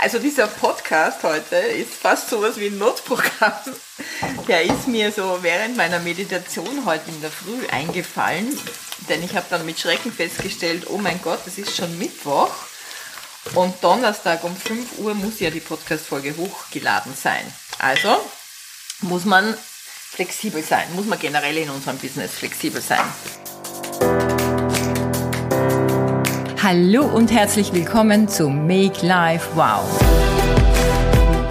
Also dieser Podcast heute ist fast sowas wie ein Notprogramm. Der ist mir so während meiner Meditation heute in der Früh eingefallen, denn ich habe dann mit Schrecken festgestellt, oh mein Gott, es ist schon Mittwoch und Donnerstag um 5 Uhr muss ja die Podcast-Folge hochgeladen sein. Also muss man flexibel sein, muss man generell in unserem Business flexibel sein. Hallo und herzlich willkommen zu Make Life Wow.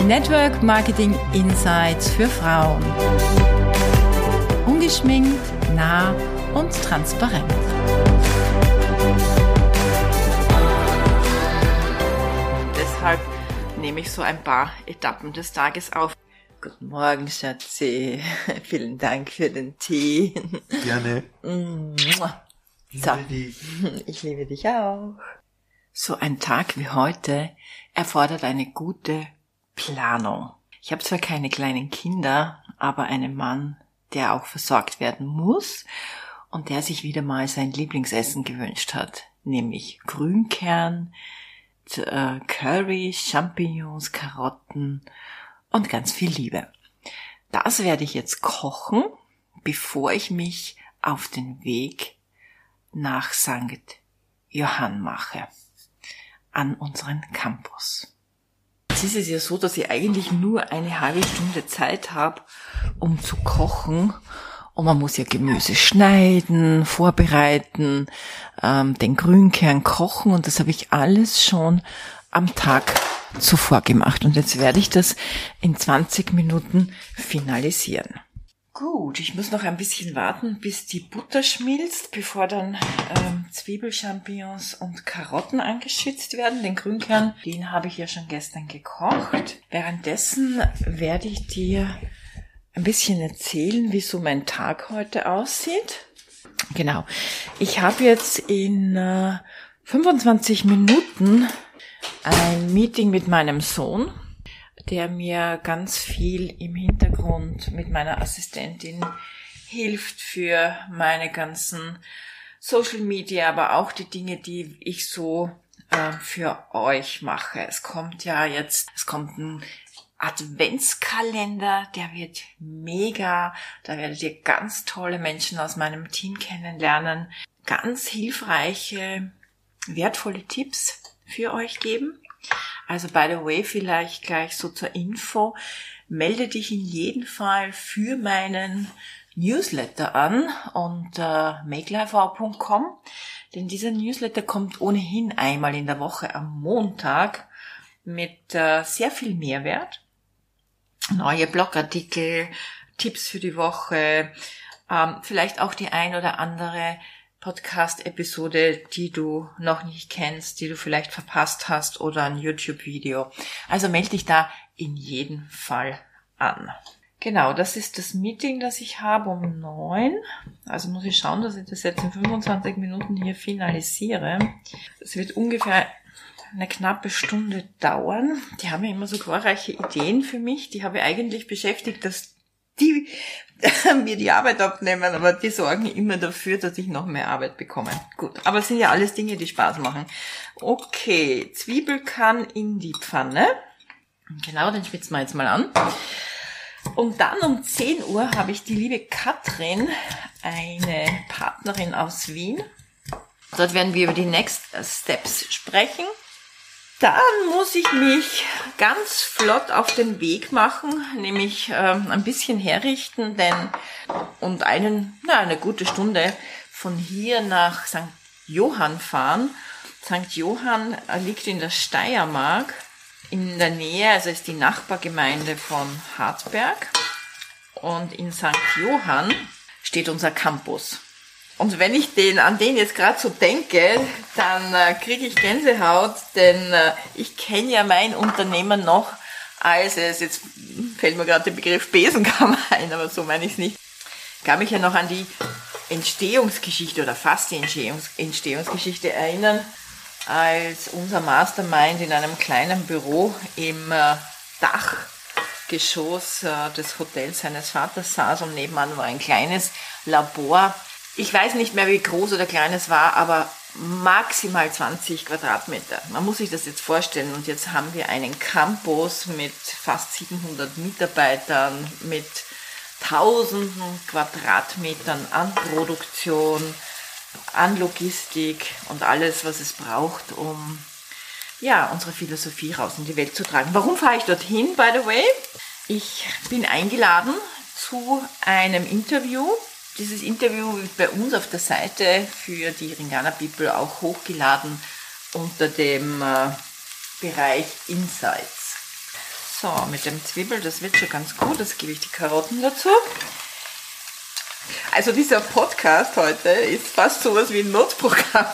Network Marketing Insights für Frauen. Ungeschminkt, nah und transparent. Deshalb nehme ich so ein paar Etappen des Tages auf. Guten Morgen, Schatzi. Vielen Dank für den Tee. Gerne. So, ich liebe dich auch. So ein Tag wie heute erfordert eine gute Planung. Ich habe zwar keine kleinen Kinder, aber einen Mann, der auch versorgt werden muss und der sich wieder mal sein Lieblingsessen gewünscht hat, nämlich Grünkern, äh, Curry, Champignons, Karotten und ganz viel Liebe. Das werde ich jetzt kochen, bevor ich mich auf den Weg nach St. Johann mache, an unseren Campus. Jetzt ist es ja so, dass ich eigentlich nur eine halbe Stunde Zeit habe, um zu kochen. Und man muss ja Gemüse schneiden, vorbereiten, ähm, den Grünkern kochen und das habe ich alles schon am Tag zuvor gemacht. Und jetzt werde ich das in 20 Minuten finalisieren. Gut, ich muss noch ein bisschen warten, bis die Butter schmilzt, bevor dann ähm, Zwiebelchampignons und Karotten angeschützt werden. Den Grünkern, den habe ich ja schon gestern gekocht. Währenddessen werde ich dir ein bisschen erzählen, wie so mein Tag heute aussieht. Genau, ich habe jetzt in äh, 25 Minuten ein Meeting mit meinem Sohn der mir ganz viel im Hintergrund mit meiner Assistentin hilft für meine ganzen Social Media, aber auch die Dinge, die ich so äh, für euch mache. Es kommt ja jetzt, es kommt ein Adventskalender, der wird mega. Da werdet ihr ganz tolle Menschen aus meinem Team kennenlernen, ganz hilfreiche, wertvolle Tipps für euch geben. Also by the way, vielleicht gleich so zur Info. Melde dich in jedem Fall für meinen Newsletter an unter äh, makelifehour.com, denn dieser Newsletter kommt ohnehin einmal in der Woche am Montag mit äh, sehr viel Mehrwert. Neue Blogartikel, Tipps für die Woche, ähm, vielleicht auch die ein oder andere Podcast-Episode, die du noch nicht kennst, die du vielleicht verpasst hast oder ein YouTube-Video. Also melde dich da in jedem Fall an. Genau, das ist das Meeting, das ich habe um neun. Also muss ich schauen, dass ich das jetzt in 25 Minuten hier finalisiere. Es wird ungefähr eine knappe Stunde dauern. Die haben ja immer so glorreiche Ideen für mich. Die habe ich eigentlich beschäftigt, dass die mir die Arbeit abnehmen, aber die sorgen immer dafür, dass ich noch mehr Arbeit bekomme. Gut, aber es sind ja alles Dinge, die Spaß machen. Okay, Zwiebelkern in die Pfanne. Genau, den schwitzen wir jetzt mal an. Und dann um 10 Uhr habe ich die liebe Katrin, eine Partnerin aus Wien. Dort werden wir über die Next Steps sprechen. Dann muss ich mich ganz flott auf den Weg machen, nämlich ähm, ein bisschen herrichten, denn und einen, na, eine gute Stunde von hier nach St. Johann fahren. St. Johann liegt in der Steiermark in der Nähe, also ist die Nachbargemeinde von Hartberg. Und in St. Johann steht unser Campus. Und wenn ich den, an den jetzt gerade so denke, dann äh, kriege ich Gänsehaut, denn äh, ich kenne ja mein Unternehmen noch als es, jetzt fällt mir gerade der Begriff Besenkammer ein, aber so meine ich es nicht. Ich kann mich ja noch an die Entstehungsgeschichte oder fast die Entstehungs Entstehungsgeschichte erinnern, als unser Mastermind in einem kleinen Büro im äh, Dachgeschoss äh, des Hotels seines Vaters saß und nebenan war ein kleines Labor ich weiß nicht mehr, wie groß oder klein es war, aber maximal 20 Quadratmeter. Man muss sich das jetzt vorstellen. Und jetzt haben wir einen Campus mit fast 700 Mitarbeitern, mit tausenden Quadratmetern an Produktion, an Logistik und alles, was es braucht, um ja, unsere Philosophie raus in die Welt zu tragen. Warum fahre ich dorthin, by the way? Ich bin eingeladen zu einem Interview. Dieses Interview wird bei uns auf der Seite für die Ringana People auch hochgeladen unter dem äh, Bereich Insights. So, mit dem Zwiebel, das wird schon ganz gut. Jetzt gebe ich die Karotten dazu. Also dieser Podcast heute ist fast sowas wie ein Notprogramm.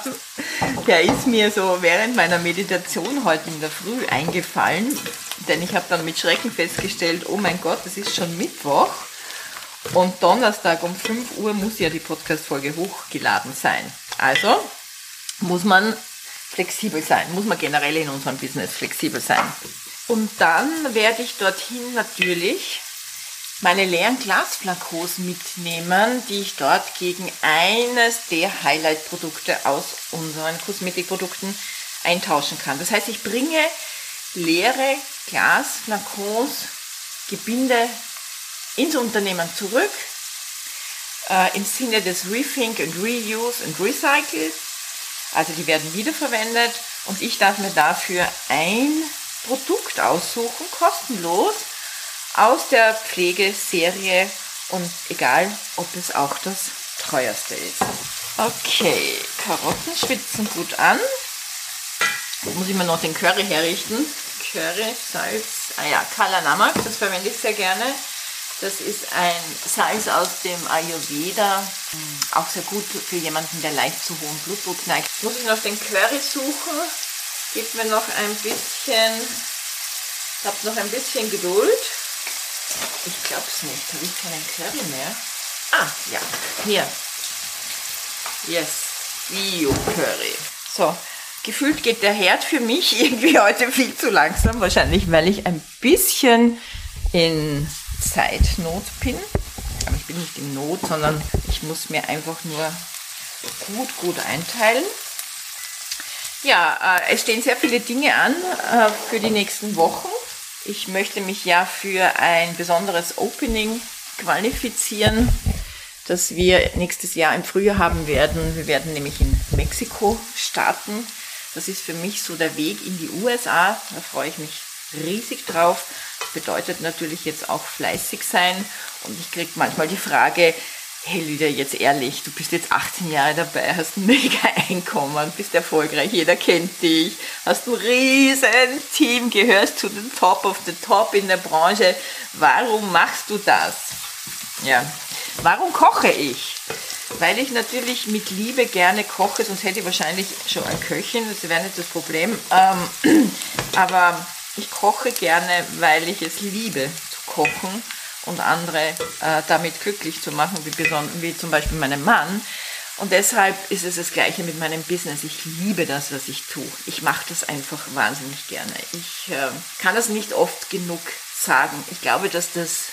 Der ist mir so während meiner Meditation heute in der Früh eingefallen, denn ich habe dann mit Schrecken festgestellt, oh mein Gott, es ist schon Mittwoch und Donnerstag um 5 Uhr muss ja die Podcast-Folge hochgeladen sein. Also muss man flexibel sein, muss man generell in unserem Business flexibel sein. Und dann werde ich dorthin natürlich meine leeren Glasflakos mitnehmen, die ich dort gegen eines der Highlight-Produkte aus unseren Kosmetikprodukten eintauschen kann. Das heißt, ich bringe leere Glasflakos, Gebinde ins Unternehmen zurück, äh, im Sinne des Rethink and Reuse and Recycle. Also die werden wiederverwendet und ich darf mir dafür ein Produkt aussuchen, kostenlos, aus der Pflegeserie und egal, ob es auch das teuerste ist. Okay, Karotten schwitzen gut an. Jetzt muss ich mir noch den Curry herrichten. Curry, Salz, ah ja, Kala Namak, das verwende ich sehr gerne. Das ist ein Salz aus dem Ayurveda, hm, auch sehr gut für jemanden, der leicht zu hohem Blutdruck neigt. Muss ich noch den Curry suchen. Gib mir noch ein bisschen, habt noch ein bisschen Geduld. Ich glaub's nicht. Habe ich keinen Curry mehr? Ah, ja. Hier. Yes. Bio Curry. So. Gefühlt geht der Herd für mich irgendwie heute viel zu langsam. Wahrscheinlich, weil ich ein bisschen in Zeitnot bin. Aber ich bin nicht in Not, sondern ich muss mir einfach nur gut, gut einteilen. Ja, äh, es stehen sehr viele Dinge an äh, für die nächsten Wochen. Ich möchte mich ja für ein besonderes Opening qualifizieren, das wir nächstes Jahr im Frühjahr haben werden. Wir werden nämlich in Mexiko starten. Das ist für mich so der Weg in die USA. Da freue ich mich riesig drauf. Bedeutet natürlich jetzt auch fleißig sein. Und ich kriege manchmal die Frage, hey Lydia, jetzt ehrlich, du bist jetzt 18 Jahre dabei, hast ein mega Einkommen, bist erfolgreich, jeder kennt dich, hast ein riesen Team, gehörst zu den Top of the Top in der Branche. Warum machst du das? Ja, warum koche ich? Weil ich natürlich mit Liebe gerne koche, sonst hätte ich wahrscheinlich schon ein Köchin, das wäre nicht das Problem. Ähm, aber ich koche gerne, weil ich es liebe zu kochen und andere äh, damit glücklich zu machen, wie, wie zum Beispiel meinen Mann. Und deshalb ist es das Gleiche mit meinem Business. Ich liebe das, was ich tue. Ich mache das einfach wahnsinnig gerne. Ich äh, kann das nicht oft genug sagen. Ich glaube, dass das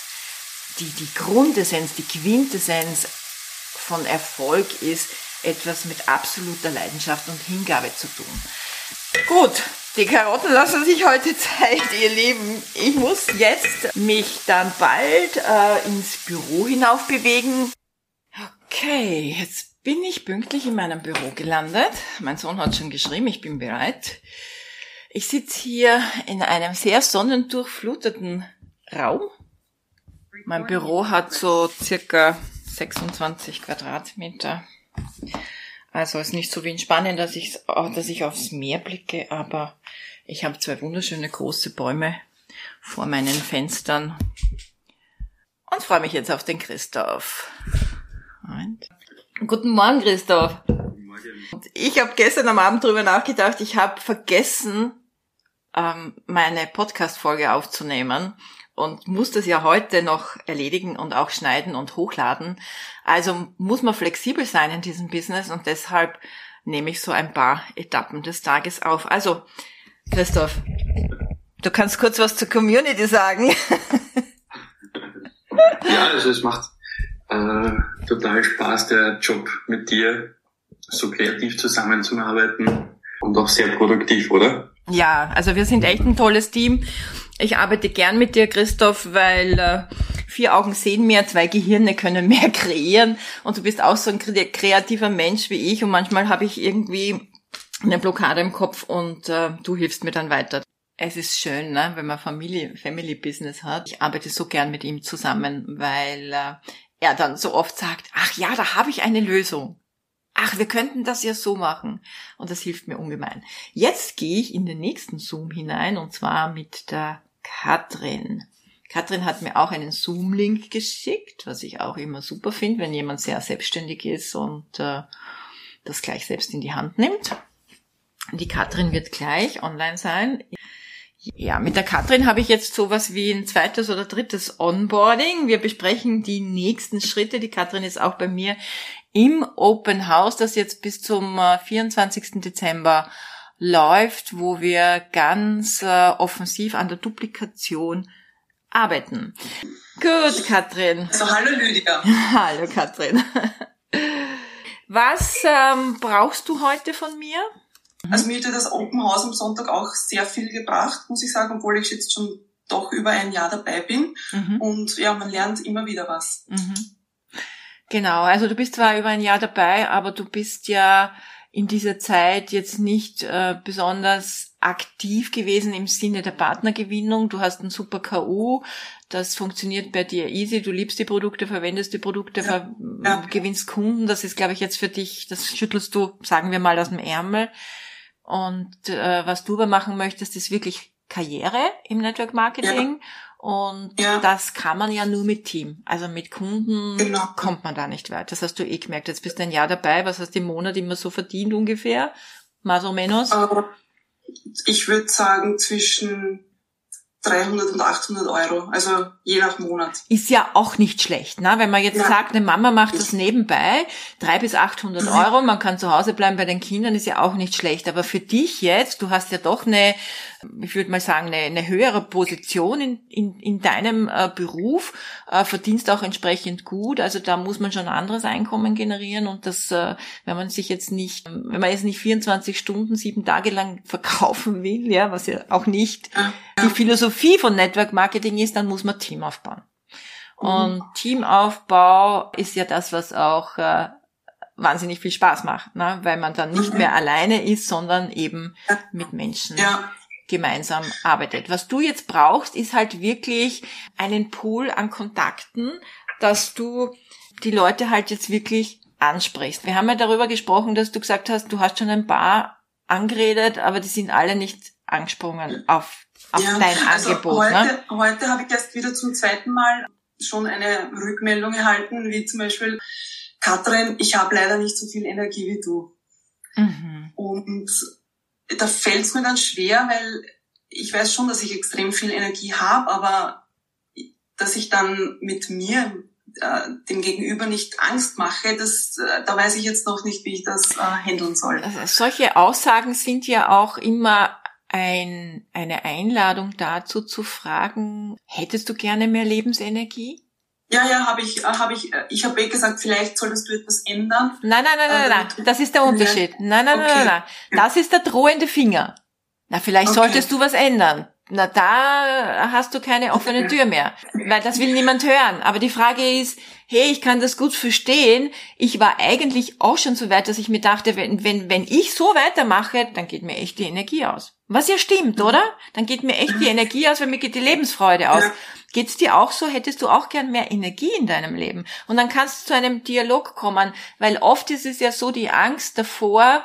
die, die Grundessenz, die Quintessenz von Erfolg ist, etwas mit absoluter Leidenschaft und Hingabe zu tun. Gut, die Karotten lassen sich heute Zeit, ihr Lieben. Ich muss jetzt mich dann bald äh, ins Büro hinauf bewegen. Okay, jetzt bin ich pünktlich in meinem Büro gelandet. Mein Sohn hat schon geschrieben, ich bin bereit. Ich sitze hier in einem sehr sonnendurchfluteten Raum. Mein Büro hat so circa 26 Quadratmeter. Also ist nicht so wie in Spanien, dass ich, dass ich aufs Meer blicke, aber ich habe zwei wunderschöne große Bäume vor meinen Fenstern und freue mich jetzt auf den Christoph. Und Guten Morgen, Christoph. Guten Morgen. Ich habe gestern am Abend drüber nachgedacht, ich habe vergessen, ähm, meine Podcast-Folge aufzunehmen und muss das ja heute noch erledigen und auch schneiden und hochladen. Also muss man flexibel sein in diesem Business und deshalb nehme ich so ein paar Etappen des Tages auf. Also, Christoph, du kannst kurz was zur Community sagen. ja, also es macht äh, total Spaß, der Job mit dir. so kreativ zusammenzuarbeiten und auch sehr produktiv, oder? Ja, also wir sind echt ein tolles Team. Ich arbeite gern mit dir, Christoph, weil äh, vier Augen sehen mehr, zwei Gehirne können mehr kreieren und du bist auch so ein kreativer Mensch wie ich und manchmal habe ich irgendwie eine Blockade im Kopf und äh, du hilfst mir dann weiter. Es ist schön, ne, wenn man Familie, Family Business hat. Ich arbeite so gern mit ihm zusammen, weil äh, er dann so oft sagt, ach ja, da habe ich eine Lösung. Ach, wir könnten das ja so machen. Und das hilft mir ungemein. Jetzt gehe ich in den nächsten Zoom hinein und zwar mit der Katrin. Katrin hat mir auch einen Zoom-Link geschickt, was ich auch immer super finde, wenn jemand sehr selbstständig ist und äh, das gleich selbst in die Hand nimmt. Die Katrin wird gleich online sein. Ja, mit der Katrin habe ich jetzt sowas wie ein zweites oder drittes Onboarding. Wir besprechen die nächsten Schritte. Die Katrin ist auch bei mir im Open House, das jetzt bis zum 24. Äh, Dezember läuft, wo wir ganz äh, offensiv an der Duplikation arbeiten. Gut, Katrin. Also hallo Lydia. hallo Katrin. Was ähm, brauchst du heute von mir? Also mir hat das Open House am Sonntag auch sehr viel gebracht, muss ich sagen, obwohl ich jetzt schon doch über ein Jahr dabei bin. Mhm. Und ja, man lernt immer wieder was. Mhm. Genau, also du bist zwar über ein Jahr dabei, aber du bist ja in dieser Zeit jetzt nicht äh, besonders aktiv gewesen im Sinne der Partnergewinnung. Du hast ein super KU, das funktioniert bei dir easy. Du liebst die Produkte, verwendest die Produkte, ja. Ja. gewinnst Kunden. Das ist, glaube ich, jetzt für dich, das schüttelst du, sagen wir mal, aus dem Ärmel. Und äh, was du aber machen möchtest, ist wirklich Karriere im Network Marketing. Ja. Und ja. das kann man ja nur mit Team. Also mit Kunden genau. kommt man da nicht weit. Das hast du eh gemerkt. Jetzt bist du ein Jahr dabei. Was hast du im Monat immer so verdient ungefähr? Mal so menos? Ich würde sagen zwischen 300 und 800 Euro, also je nach Monat. Ist ja auch nicht schlecht, ne? Wenn man jetzt ja. sagt, eine Mama macht das nebenbei, 300 bis 800 mhm. Euro, man kann zu Hause bleiben bei den Kindern, ist ja auch nicht schlecht. Aber für dich jetzt, du hast ja doch eine ich würde mal sagen, eine, eine höhere Position in, in, in deinem äh, Beruf, äh, verdienst auch entsprechend gut. Also da muss man schon ein anderes Einkommen generieren und das, äh, wenn man sich jetzt nicht, wenn man jetzt nicht 24 Stunden, sieben Tage lang verkaufen will, ja, was ja auch nicht die Philosophie von Network Marketing ist, dann muss man Team aufbauen. Mhm. Und Teamaufbau ist ja das, was auch äh, wahnsinnig viel Spaß macht, ne? weil man dann nicht mhm. mehr alleine ist, sondern eben mit Menschen ja gemeinsam arbeitet. Was du jetzt brauchst, ist halt wirklich einen Pool an Kontakten, dass du die Leute halt jetzt wirklich ansprichst. Wir haben ja darüber gesprochen, dass du gesagt hast, du hast schon ein paar angeredet, aber die sind alle nicht angesprungen auf, auf ja, dein also Angebot. Heute, ne? heute habe ich erst wieder zum zweiten Mal schon eine Rückmeldung erhalten, wie zum Beispiel, Katrin, ich habe leider nicht so viel Energie wie du. Mhm. Und da fällt es mir dann schwer, weil ich weiß schon, dass ich extrem viel Energie habe, aber dass ich dann mit mir äh, dem Gegenüber nicht Angst mache, das, äh, da weiß ich jetzt noch nicht, wie ich das äh, handeln soll. Also solche Aussagen sind ja auch immer ein, eine Einladung dazu zu fragen, hättest du gerne mehr Lebensenergie? Ja, ja, habe ich, äh, habe ich, äh, ich habe eh gesagt, vielleicht solltest du etwas ändern. Nein, nein, nein, nein, nein, nein. das ist der Unterschied. Nein, nein, okay. nein, nein, nein. Das ist der drohende Finger. Na, vielleicht okay. solltest du was ändern. Na, da hast du keine offene Tür mehr, weil das will niemand hören. Aber die Frage ist, hey, ich kann das gut verstehen. Ich war eigentlich auch schon so weit, dass ich mir dachte, wenn, wenn, wenn ich so weitermache, dann geht mir echt die Energie aus. Was ja stimmt, oder? Dann geht mir echt die Energie aus, weil mir geht die Lebensfreude aus. Geht's dir auch so? Hättest du auch gern mehr Energie in deinem Leben? Und dann kannst du zu einem Dialog kommen, weil oft ist es ja so die Angst davor,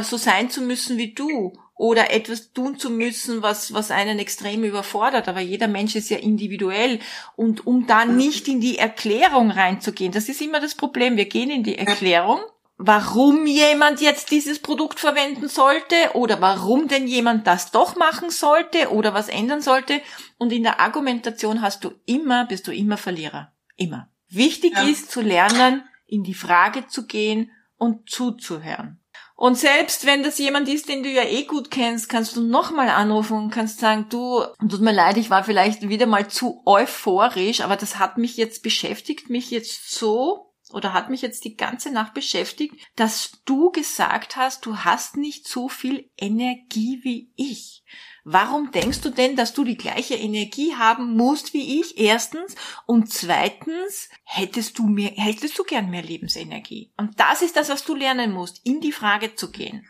so sein zu müssen wie du oder etwas tun zu müssen, was, was einen extrem überfordert. Aber jeder Mensch ist ja individuell. Und um da nicht in die Erklärung reinzugehen, das ist immer das Problem. Wir gehen in die Erklärung warum jemand jetzt dieses Produkt verwenden sollte oder warum denn jemand das doch machen sollte oder was ändern sollte. Und in der Argumentation hast du immer, bist du immer Verlierer. Immer. Wichtig ja. ist zu lernen, in die Frage zu gehen und zuzuhören. Und selbst wenn das jemand ist, den du ja eh gut kennst, kannst du nochmal anrufen und kannst sagen, du, tut mir leid, ich war vielleicht wieder mal zu euphorisch, aber das hat mich jetzt beschäftigt, mich jetzt so, oder hat mich jetzt die ganze Nacht beschäftigt, dass du gesagt hast, du hast nicht so viel Energie wie ich. Warum denkst du denn, dass du die gleiche Energie haben musst wie ich? Erstens. Und zweitens, hättest du mehr, hättest du gern mehr Lebensenergie? Und das ist das, was du lernen musst, in die Frage zu gehen.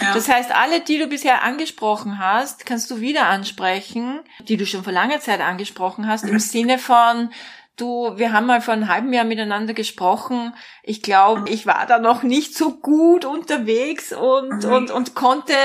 Ja. Das heißt, alle, die du bisher angesprochen hast, kannst du wieder ansprechen, die du schon vor langer Zeit angesprochen hast, im Sinne von, Du, wir haben mal vor einem halben Jahr miteinander gesprochen. Ich glaube, ich war da noch nicht so gut unterwegs und, mhm. und, und konnte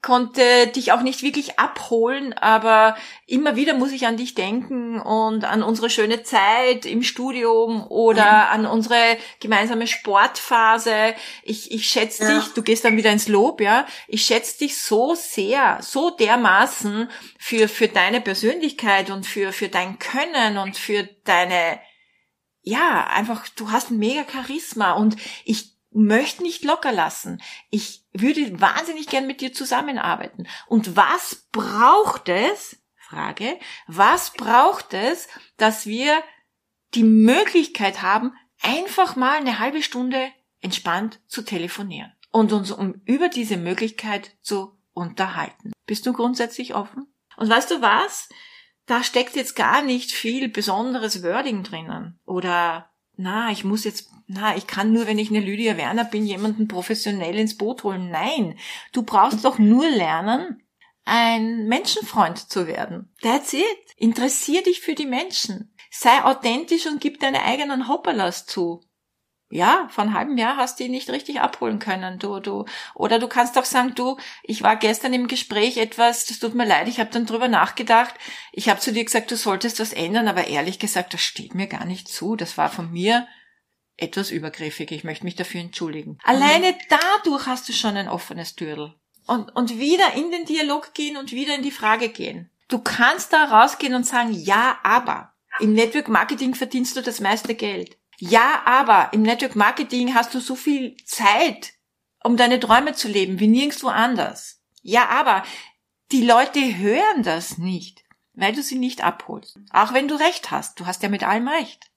konnte dich auch nicht wirklich abholen, aber immer wieder muss ich an dich denken und an unsere schöne Zeit im Studium oder mhm. an unsere gemeinsame Sportphase. Ich, ich schätze ja. dich, du gehst dann wieder ins Lob, ja. Ich schätze dich so sehr, so dermaßen für, für deine Persönlichkeit und für, für dein Können und für deine, ja, einfach, du hast ein mega Charisma und ich möchte nicht locker lassen. Ich würde wahnsinnig gern mit dir zusammenarbeiten. Und was braucht es? Frage. Was braucht es, dass wir die Möglichkeit haben, einfach mal eine halbe Stunde entspannt zu telefonieren und uns um über diese Möglichkeit zu unterhalten? Bist du grundsätzlich offen? Und weißt du was? Da steckt jetzt gar nicht viel besonderes Wording drinnen oder na, ich muss jetzt na, ich kann nur, wenn ich eine Lydia Werner bin, jemanden professionell ins Boot holen. Nein, du brauchst doch nur lernen, ein Menschenfreund zu werden. That's it. Interessier dich für die Menschen. Sei authentisch und gib deine eigenen Hopperlas zu. Ja, vor einem halben Jahr hast du ihn nicht richtig abholen können, du, du. Oder du kannst auch sagen, du, ich war gestern im Gespräch etwas, das tut mir leid, ich habe dann drüber nachgedacht. Ich habe zu dir gesagt, du solltest was ändern, aber ehrlich gesagt, das steht mir gar nicht zu. Das war von mir etwas übergriffig. Ich möchte mich dafür entschuldigen. Alleine dadurch hast du schon ein offenes Türl. Und, und wieder in den Dialog gehen und wieder in die Frage gehen. Du kannst da rausgehen und sagen, ja, aber. Im Network Marketing verdienst du das meiste Geld. Ja, aber im Network Marketing hast du so viel Zeit, um deine Träume zu leben, wie nirgendwo anders. Ja, aber die Leute hören das nicht, weil du sie nicht abholst. Auch wenn du recht hast. Du hast ja mit allem recht.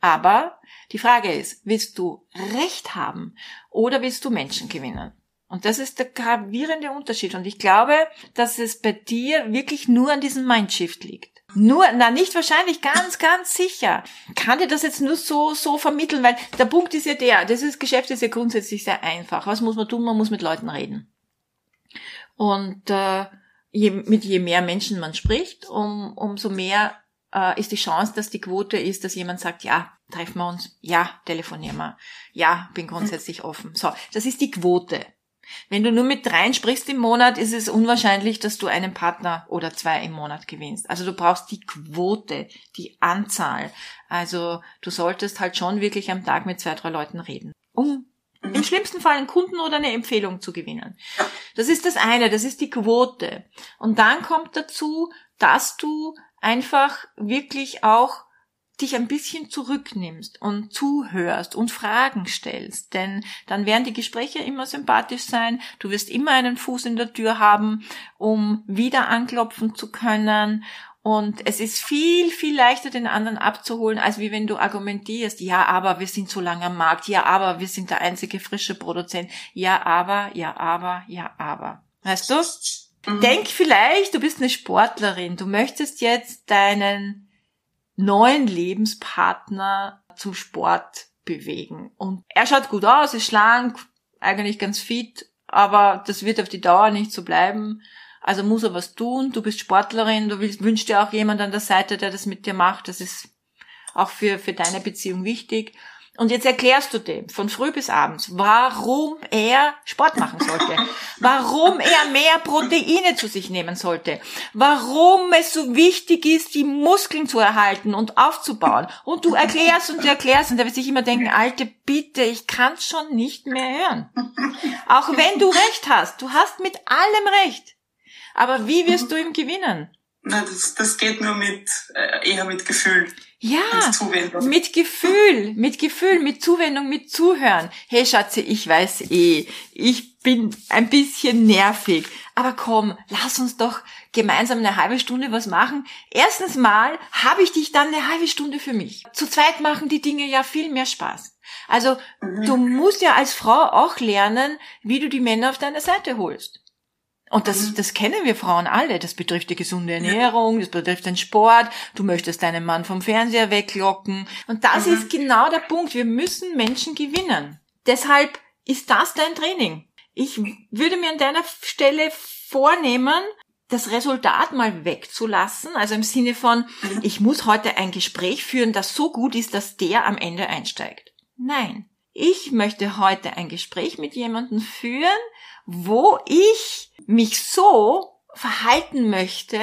Aber die Frage ist, willst du Recht haben oder willst du Menschen gewinnen? Und das ist der gravierende Unterschied. Und ich glaube, dass es bei dir wirklich nur an diesem Mindshift liegt. Nur, na nicht wahrscheinlich, ganz, ganz sicher. Kann dir das jetzt nur so, so vermitteln, weil der Punkt ist ja der, das ist, Geschäft ist ja grundsätzlich sehr einfach. Was muss man tun? Man muss mit Leuten reden. Und äh, je, mit je mehr Menschen man spricht, um, umso mehr äh, ist die Chance, dass die Quote ist, dass jemand sagt, ja, treffen wir uns, ja, telefonieren wir, ja, bin grundsätzlich offen. So, das ist die Quote. Wenn du nur mit dreien sprichst im Monat, ist es unwahrscheinlich, dass du einen Partner oder zwei im Monat gewinnst. Also du brauchst die Quote, die Anzahl. Also du solltest halt schon wirklich am Tag mit zwei, drei Leuten reden, um mhm. im schlimmsten Fall einen Kunden oder eine Empfehlung zu gewinnen. Das ist das eine, das ist die Quote. Und dann kommt dazu, dass du einfach wirklich auch dich ein bisschen zurücknimmst und zuhörst und Fragen stellst, denn dann werden die Gespräche immer sympathisch sein, du wirst immer einen Fuß in der Tür haben, um wieder anklopfen zu können und es ist viel, viel leichter, den anderen abzuholen, als wie wenn du argumentierst, ja, aber wir sind so lange am Markt, ja, aber wir sind der einzige frische Produzent, ja, aber, ja, aber, ja, aber. Weißt du? Mhm. Denk vielleicht, du bist eine Sportlerin, du möchtest jetzt deinen neuen Lebenspartner zum Sport bewegen. Und er schaut gut aus, ist schlank, eigentlich ganz fit, aber das wird auf die Dauer nicht so bleiben. Also muss er was tun. Du bist Sportlerin, du willst, wünschst dir auch jemand an der Seite, der das mit dir macht. Das ist auch für, für deine Beziehung wichtig. Und jetzt erklärst du dem von früh bis abends, warum er Sport machen sollte, warum er mehr Proteine zu sich nehmen sollte, warum es so wichtig ist, die Muskeln zu erhalten und aufzubauen. Und du erklärst und du erklärst und er wird sich immer denken, alte Bitte, ich kann's schon nicht mehr hören. Auch wenn du recht hast, du hast mit allem recht. Aber wie wirst du ihm gewinnen? Na, das, das geht nur mit, äh, eher mit Gefühl. Ja, mit Gefühl, mit Gefühl, mit Zuwendung, mit Zuhören. Hey Schatze, ich weiß eh, ich bin ein bisschen nervig, aber komm, lass uns doch gemeinsam eine halbe Stunde was machen. Erstens mal habe ich dich dann eine halbe Stunde für mich. Zu zweit machen die Dinge ja viel mehr Spaß. Also mhm. du musst ja als Frau auch lernen, wie du die Männer auf deine Seite holst. Und das, mhm. das kennen wir Frauen alle. Das betrifft die gesunde Ernährung, das betrifft den Sport. Du möchtest deinen Mann vom Fernseher weglocken. Und das mhm. ist genau der Punkt. Wir müssen Menschen gewinnen. Deshalb ist das dein Training. Ich würde mir an deiner Stelle vornehmen, das Resultat mal wegzulassen. Also im Sinne von, mhm. ich muss heute ein Gespräch führen, das so gut ist, dass der am Ende einsteigt. Nein. Ich möchte heute ein Gespräch mit jemandem führen, wo ich mich so verhalten möchte,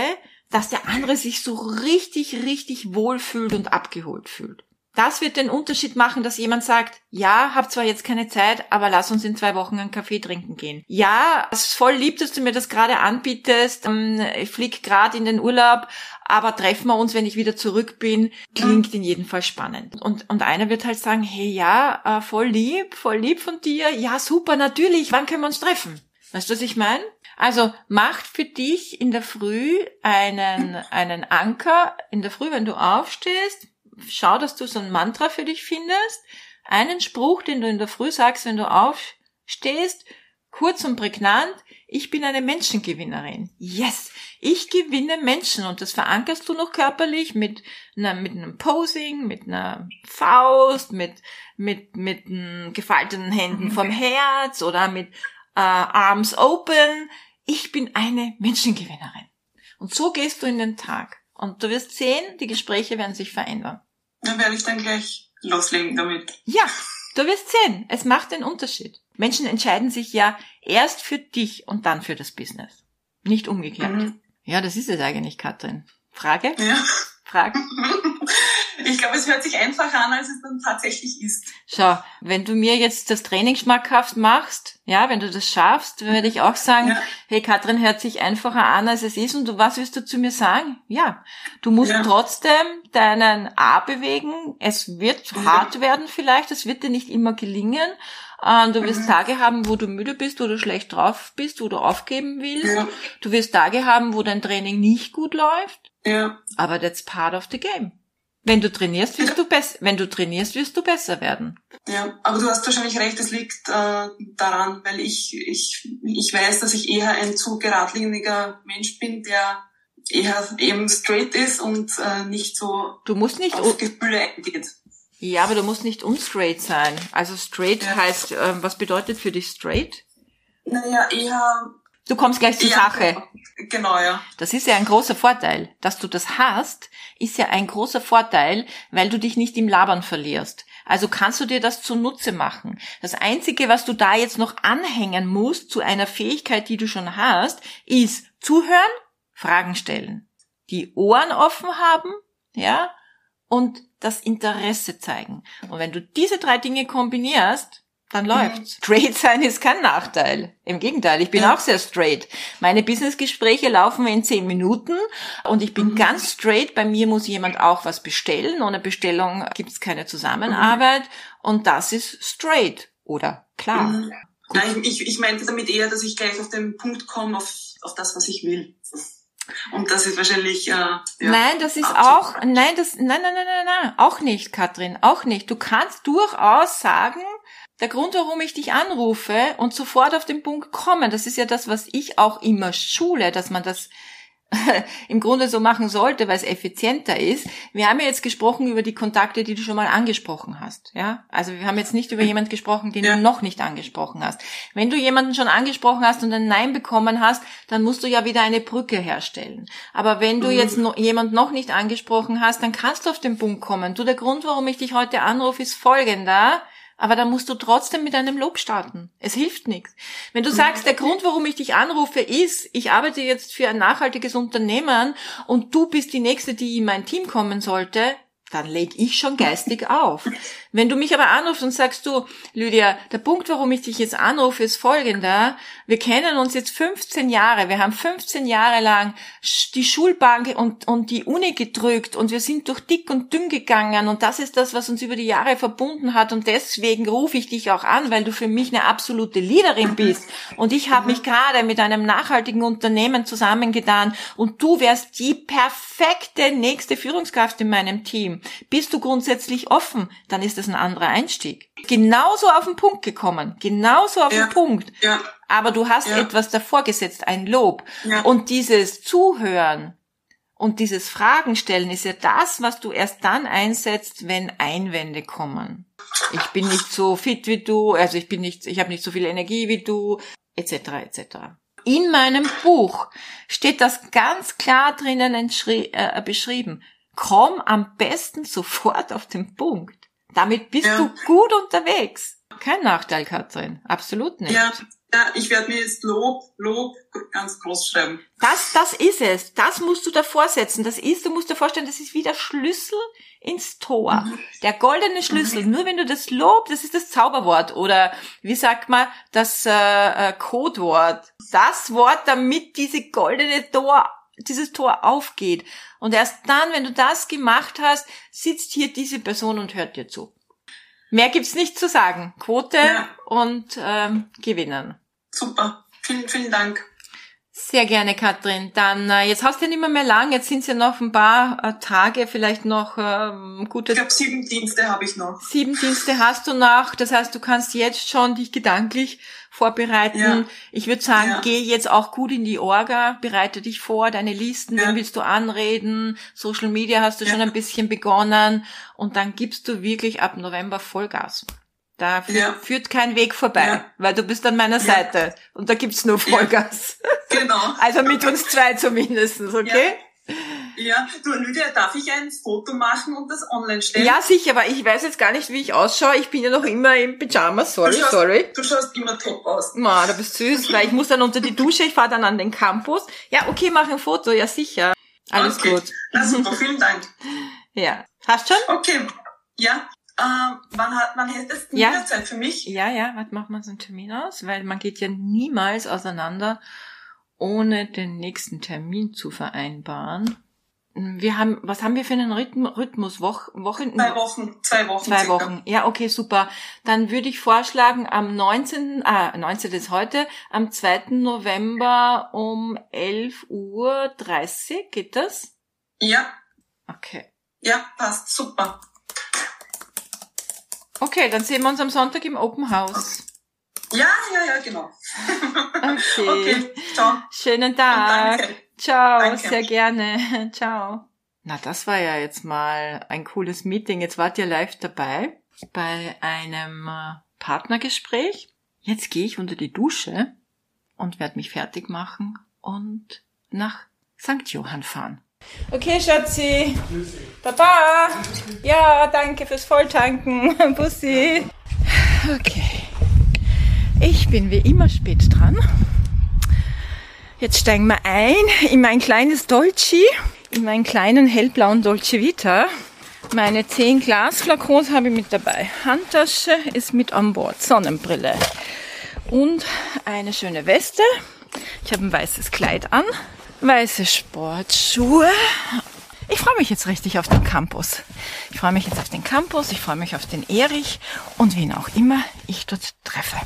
dass der andere sich so richtig, richtig wohlfühlt und abgeholt fühlt. Das wird den Unterschied machen, dass jemand sagt, ja, hab zwar jetzt keine Zeit, aber lass uns in zwei Wochen einen Kaffee trinken gehen. Ja, es ist voll lieb, dass du mir das gerade anbietest. Ähm, ich flieg gerade in den Urlaub, aber treffen wir uns, wenn ich wieder zurück bin. Klingt in jedem Fall spannend. Und, und einer wird halt sagen, hey, ja, äh, voll lieb, voll lieb von dir. Ja, super, natürlich. Wann können wir uns treffen? Weißt du, was ich meine? Also macht für dich in der Früh einen, einen Anker. In der Früh, wenn du aufstehst, schau, dass du so ein Mantra für dich findest. Einen Spruch, den du in der Früh sagst, wenn du aufstehst, kurz und prägnant, ich bin eine Menschengewinnerin. Yes, ich gewinne Menschen und das verankerst du noch körperlich mit einer, mit einem Posing, mit einer Faust, mit, mit, mit gefalteten Händen vom Herz oder mit äh, Arms Open. Ich bin eine Menschengewinnerin. Und so gehst du in den Tag. Und du wirst sehen, die Gespräche werden sich verändern. Dann werde ich dann gleich loslegen damit. Ja, du wirst sehen. Es macht den Unterschied. Menschen entscheiden sich ja erst für dich und dann für das Business. Nicht umgekehrt. Mhm. Ja, das ist es eigentlich, Katrin. Frage? Ja. Frage? Ich glaube, es hört sich einfacher an, als es dann tatsächlich ist. Schau, wenn du mir jetzt das Training schmackhaft machst, ja, wenn du das schaffst, würde ich auch sagen, ja. hey, Katrin hört sich einfacher an, als es ist und du, was willst du zu mir sagen? Ja, du musst ja. trotzdem deinen A bewegen. Es wird ja. hart werden vielleicht, es wird dir nicht immer gelingen. Ähm, du wirst mhm. Tage haben, wo du müde bist, wo du schlecht drauf bist, wo du aufgeben willst. Du wirst Tage haben, wo dein Training nicht gut läuft. Ja. Aber that's part of the game. Wenn du trainierst, wirst du besser. Wenn du trainierst, wirst du besser werden. Ja, aber du hast wahrscheinlich recht. Es liegt äh, daran, weil ich ich ich weiß, dass ich eher ein zu geradliniger Mensch bin, der eher eben straight ist und äh, nicht so du musst nicht auf Gefühle eingeht. Ja, aber du musst nicht unstraight sein. Also straight ja. heißt, äh, was bedeutet für dich straight? Naja, eher Du kommst gleich zur ja, Sache. Genau, ja. Das ist ja ein großer Vorteil. Dass du das hast, ist ja ein großer Vorteil, weil du dich nicht im Labern verlierst. Also kannst du dir das zunutze machen. Das Einzige, was du da jetzt noch anhängen musst zu einer Fähigkeit, die du schon hast, ist zuhören, Fragen stellen, die Ohren offen haben, ja, und das Interesse zeigen. Und wenn du diese drei Dinge kombinierst, dann mhm. läuft's. Straight sein ist kein Nachteil. Im Gegenteil, ich bin ja. auch sehr straight. Meine Businessgespräche laufen in zehn Minuten und ich bin mhm. ganz straight. Bei mir muss jemand auch was bestellen. Ohne Bestellung gibt's keine Zusammenarbeit mhm. und das ist straight oder klar. Mhm. Nein, ich, ich meinte damit eher, dass ich gleich auf den Punkt komme, auf, auf das, was ich will. Und das ist wahrscheinlich. Äh, ja, nein, das ist auch. Nein, das. Nein, nein, nein, nein, nein. Auch nicht, Katrin. Auch nicht. Du kannst durchaus sagen, der Grund, warum ich dich anrufe und sofort auf den Punkt kommen, das ist ja das, was ich auch immer schule, dass man das im Grunde so machen sollte, weil es effizienter ist. Wir haben ja jetzt gesprochen über die Kontakte, die du schon mal angesprochen hast. Ja, also wir haben jetzt nicht über jemanden gesprochen, den ja. du noch nicht angesprochen hast. Wenn du jemanden schon angesprochen hast und ein Nein bekommen hast, dann musst du ja wieder eine Brücke herstellen. Aber wenn du mhm. jetzt noch, jemand noch nicht angesprochen hast, dann kannst du auf den Punkt kommen. Du, der Grund, warum ich dich heute anrufe, ist folgender. Aber da musst du trotzdem mit einem Lob starten. Es hilft nichts. Wenn du sagst, der Grund, warum ich dich anrufe, ist, ich arbeite jetzt für ein nachhaltiges Unternehmen und du bist die Nächste, die in mein Team kommen sollte, dann leg ich schon geistig auf. Wenn du mich aber anrufst und sagst du, Lydia, der Punkt, warum ich dich jetzt anrufe, ist folgender. Wir kennen uns jetzt 15 Jahre. Wir haben 15 Jahre lang die Schulbank und, und die Uni gedrückt und wir sind durch dick und dünn gegangen und das ist das, was uns über die Jahre verbunden hat und deswegen rufe ich dich auch an, weil du für mich eine absolute Leaderin bist und ich habe mich gerade mit einem nachhaltigen Unternehmen zusammengetan und du wärst die perfekte nächste Führungskraft in meinem Team. Bist du grundsätzlich offen, dann ist das ein anderer Einstieg. Genauso auf den Punkt gekommen, genauso auf ja. den Punkt. Ja. Aber du hast ja. etwas davor gesetzt, ein Lob. Ja. Und dieses Zuhören und dieses Fragen stellen ist ja das, was du erst dann einsetzt, wenn Einwände kommen. Ich bin nicht so fit wie du, also ich bin nicht, ich habe nicht so viel Energie wie du, etc. etc. In meinem Buch steht das ganz klar drinnen äh, beschrieben komm am besten sofort auf den Punkt. Damit bist ja. du gut unterwegs. Kein Nachteil, Katrin. Absolut nicht. Ja. Ja, ich werde mir jetzt Lob, Lob ganz groß schreiben. Das, das ist es. Das musst du davor setzen. Das ist, du musst dir vorstellen, das ist wie der Schlüssel ins Tor. Mhm. Der goldene Schlüssel. Mhm. Nur wenn du das Lob, das ist das Zauberwort oder wie sagt man, das äh, äh, Codewort. Das Wort, damit diese goldene Tor dieses Tor aufgeht. Und erst dann, wenn du das gemacht hast, sitzt hier diese Person und hört dir zu. Mehr gibt's nicht zu sagen. Quote ja. und ähm, gewinnen. Super. Vielen, vielen Dank. Sehr gerne, Katrin. Dann, äh, jetzt hast du ja nicht mehr, mehr lang, jetzt sind es ja noch ein paar äh, Tage, vielleicht noch ähm, gute... Ich glaube, sieben Dienste habe ich noch. Sieben Dienste hast du noch, das heißt, du kannst jetzt schon dich gedanklich vorbereiten. Ja. Ich würde sagen, ja. geh jetzt auch gut in die Orga, bereite dich vor, deine Listen, ja. wen willst du anreden, Social Media hast du schon ein bisschen begonnen und dann gibst du wirklich ab November Vollgas. Da führt, ja. führt kein Weg vorbei, ja. weil du bist an meiner Seite und da gibt's nur Vollgas. Genau. also mit uns zwei zumindestens, okay? Ja, du Lydia, darf ich ein Foto machen und das online stellen? Ja, sicher, aber ich weiß jetzt gar nicht, wie ich ausschaue. Ich bin ja noch immer im Pyjama, sorry, du schaust, sorry. Du schaust immer top aus. Ma, du bist süß, weil ich muss dann unter die Dusche, ich fahre dann an den Campus. Ja, okay, mach ein Foto, ja sicher. Alles okay. gut. Na super, vielen Dank. ja. Hast schon? Okay. Ja. Ähm, wann, hat, hättest du ja. Zeit für mich? Ja, ja, was macht man so einen Termin aus? Weil man geht ja niemals auseinander, ohne den nächsten Termin zu vereinbaren. Wir haben, was haben wir für einen Rhythmus? Woch, Wochen? Zwei Wochen, zwei Wochen. Zwei circa. Wochen. Ja, okay, super. Dann würde ich vorschlagen, am 19., ah, 19. ist heute, am 2. November um 11 Uhr 30, geht das? Ja. Okay. Ja, passt, super. Okay, dann sehen wir uns am Sonntag im Open House. Ja, ja, ja, genau. Okay. okay, ciao. Schönen Tag. Danke. Ciao, Danke. sehr gerne. Ciao. Na, das war ja jetzt mal ein cooles Meeting. Jetzt wart ihr live dabei bei einem äh, Partnergespräch. Jetzt gehe ich unter die Dusche und werde mich fertig machen und nach St. Johann fahren. Okay, Schatzi. Papa. Ja, danke fürs Volltanken. Bussi. Okay. Ich bin wie immer spät dran. Jetzt steigen wir ein in mein kleines Dolce, in meinen kleinen hellblauen Dolce Vita. Meine 10 Glasflakons habe ich mit dabei. Handtasche ist mit an Bord. Sonnenbrille. Und eine schöne Weste. Ich habe ein weißes Kleid an. Weiße Sportschuhe. Ich freue mich jetzt richtig auf den Campus. Ich freue mich jetzt auf den Campus, ich freue mich auf den Erich und wen auch immer ich dort treffe.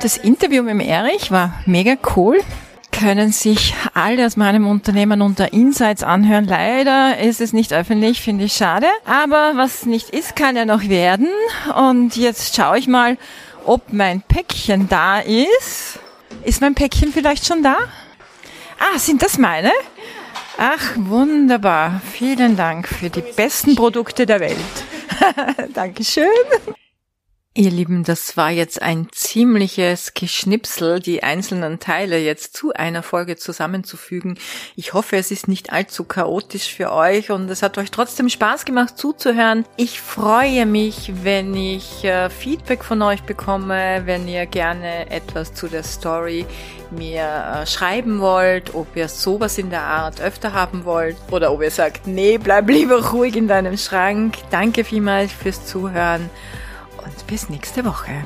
Das Interview mit dem Erich war mega cool können sich alle aus meinem Unternehmen unter Insights anhören. Leider ist es nicht öffentlich, finde ich schade. Aber was nicht ist, kann ja noch werden. Und jetzt schaue ich mal, ob mein Päckchen da ist. Ist mein Päckchen vielleicht schon da? Ah, sind das meine? Ach, wunderbar. Vielen Dank für die besten Produkte der Welt. Dankeschön. Ihr Lieben, das war jetzt ein ziemliches Geschnipsel, die einzelnen Teile jetzt zu einer Folge zusammenzufügen. Ich hoffe, es ist nicht allzu chaotisch für euch und es hat euch trotzdem Spaß gemacht zuzuhören. Ich freue mich, wenn ich äh, Feedback von euch bekomme, wenn ihr gerne etwas zu der Story mir äh, schreiben wollt, ob ihr sowas in der Art öfter haben wollt oder ob ihr sagt, nee, bleib lieber ruhig in deinem Schrank. Danke vielmals fürs Zuhören und bis nächste Woche.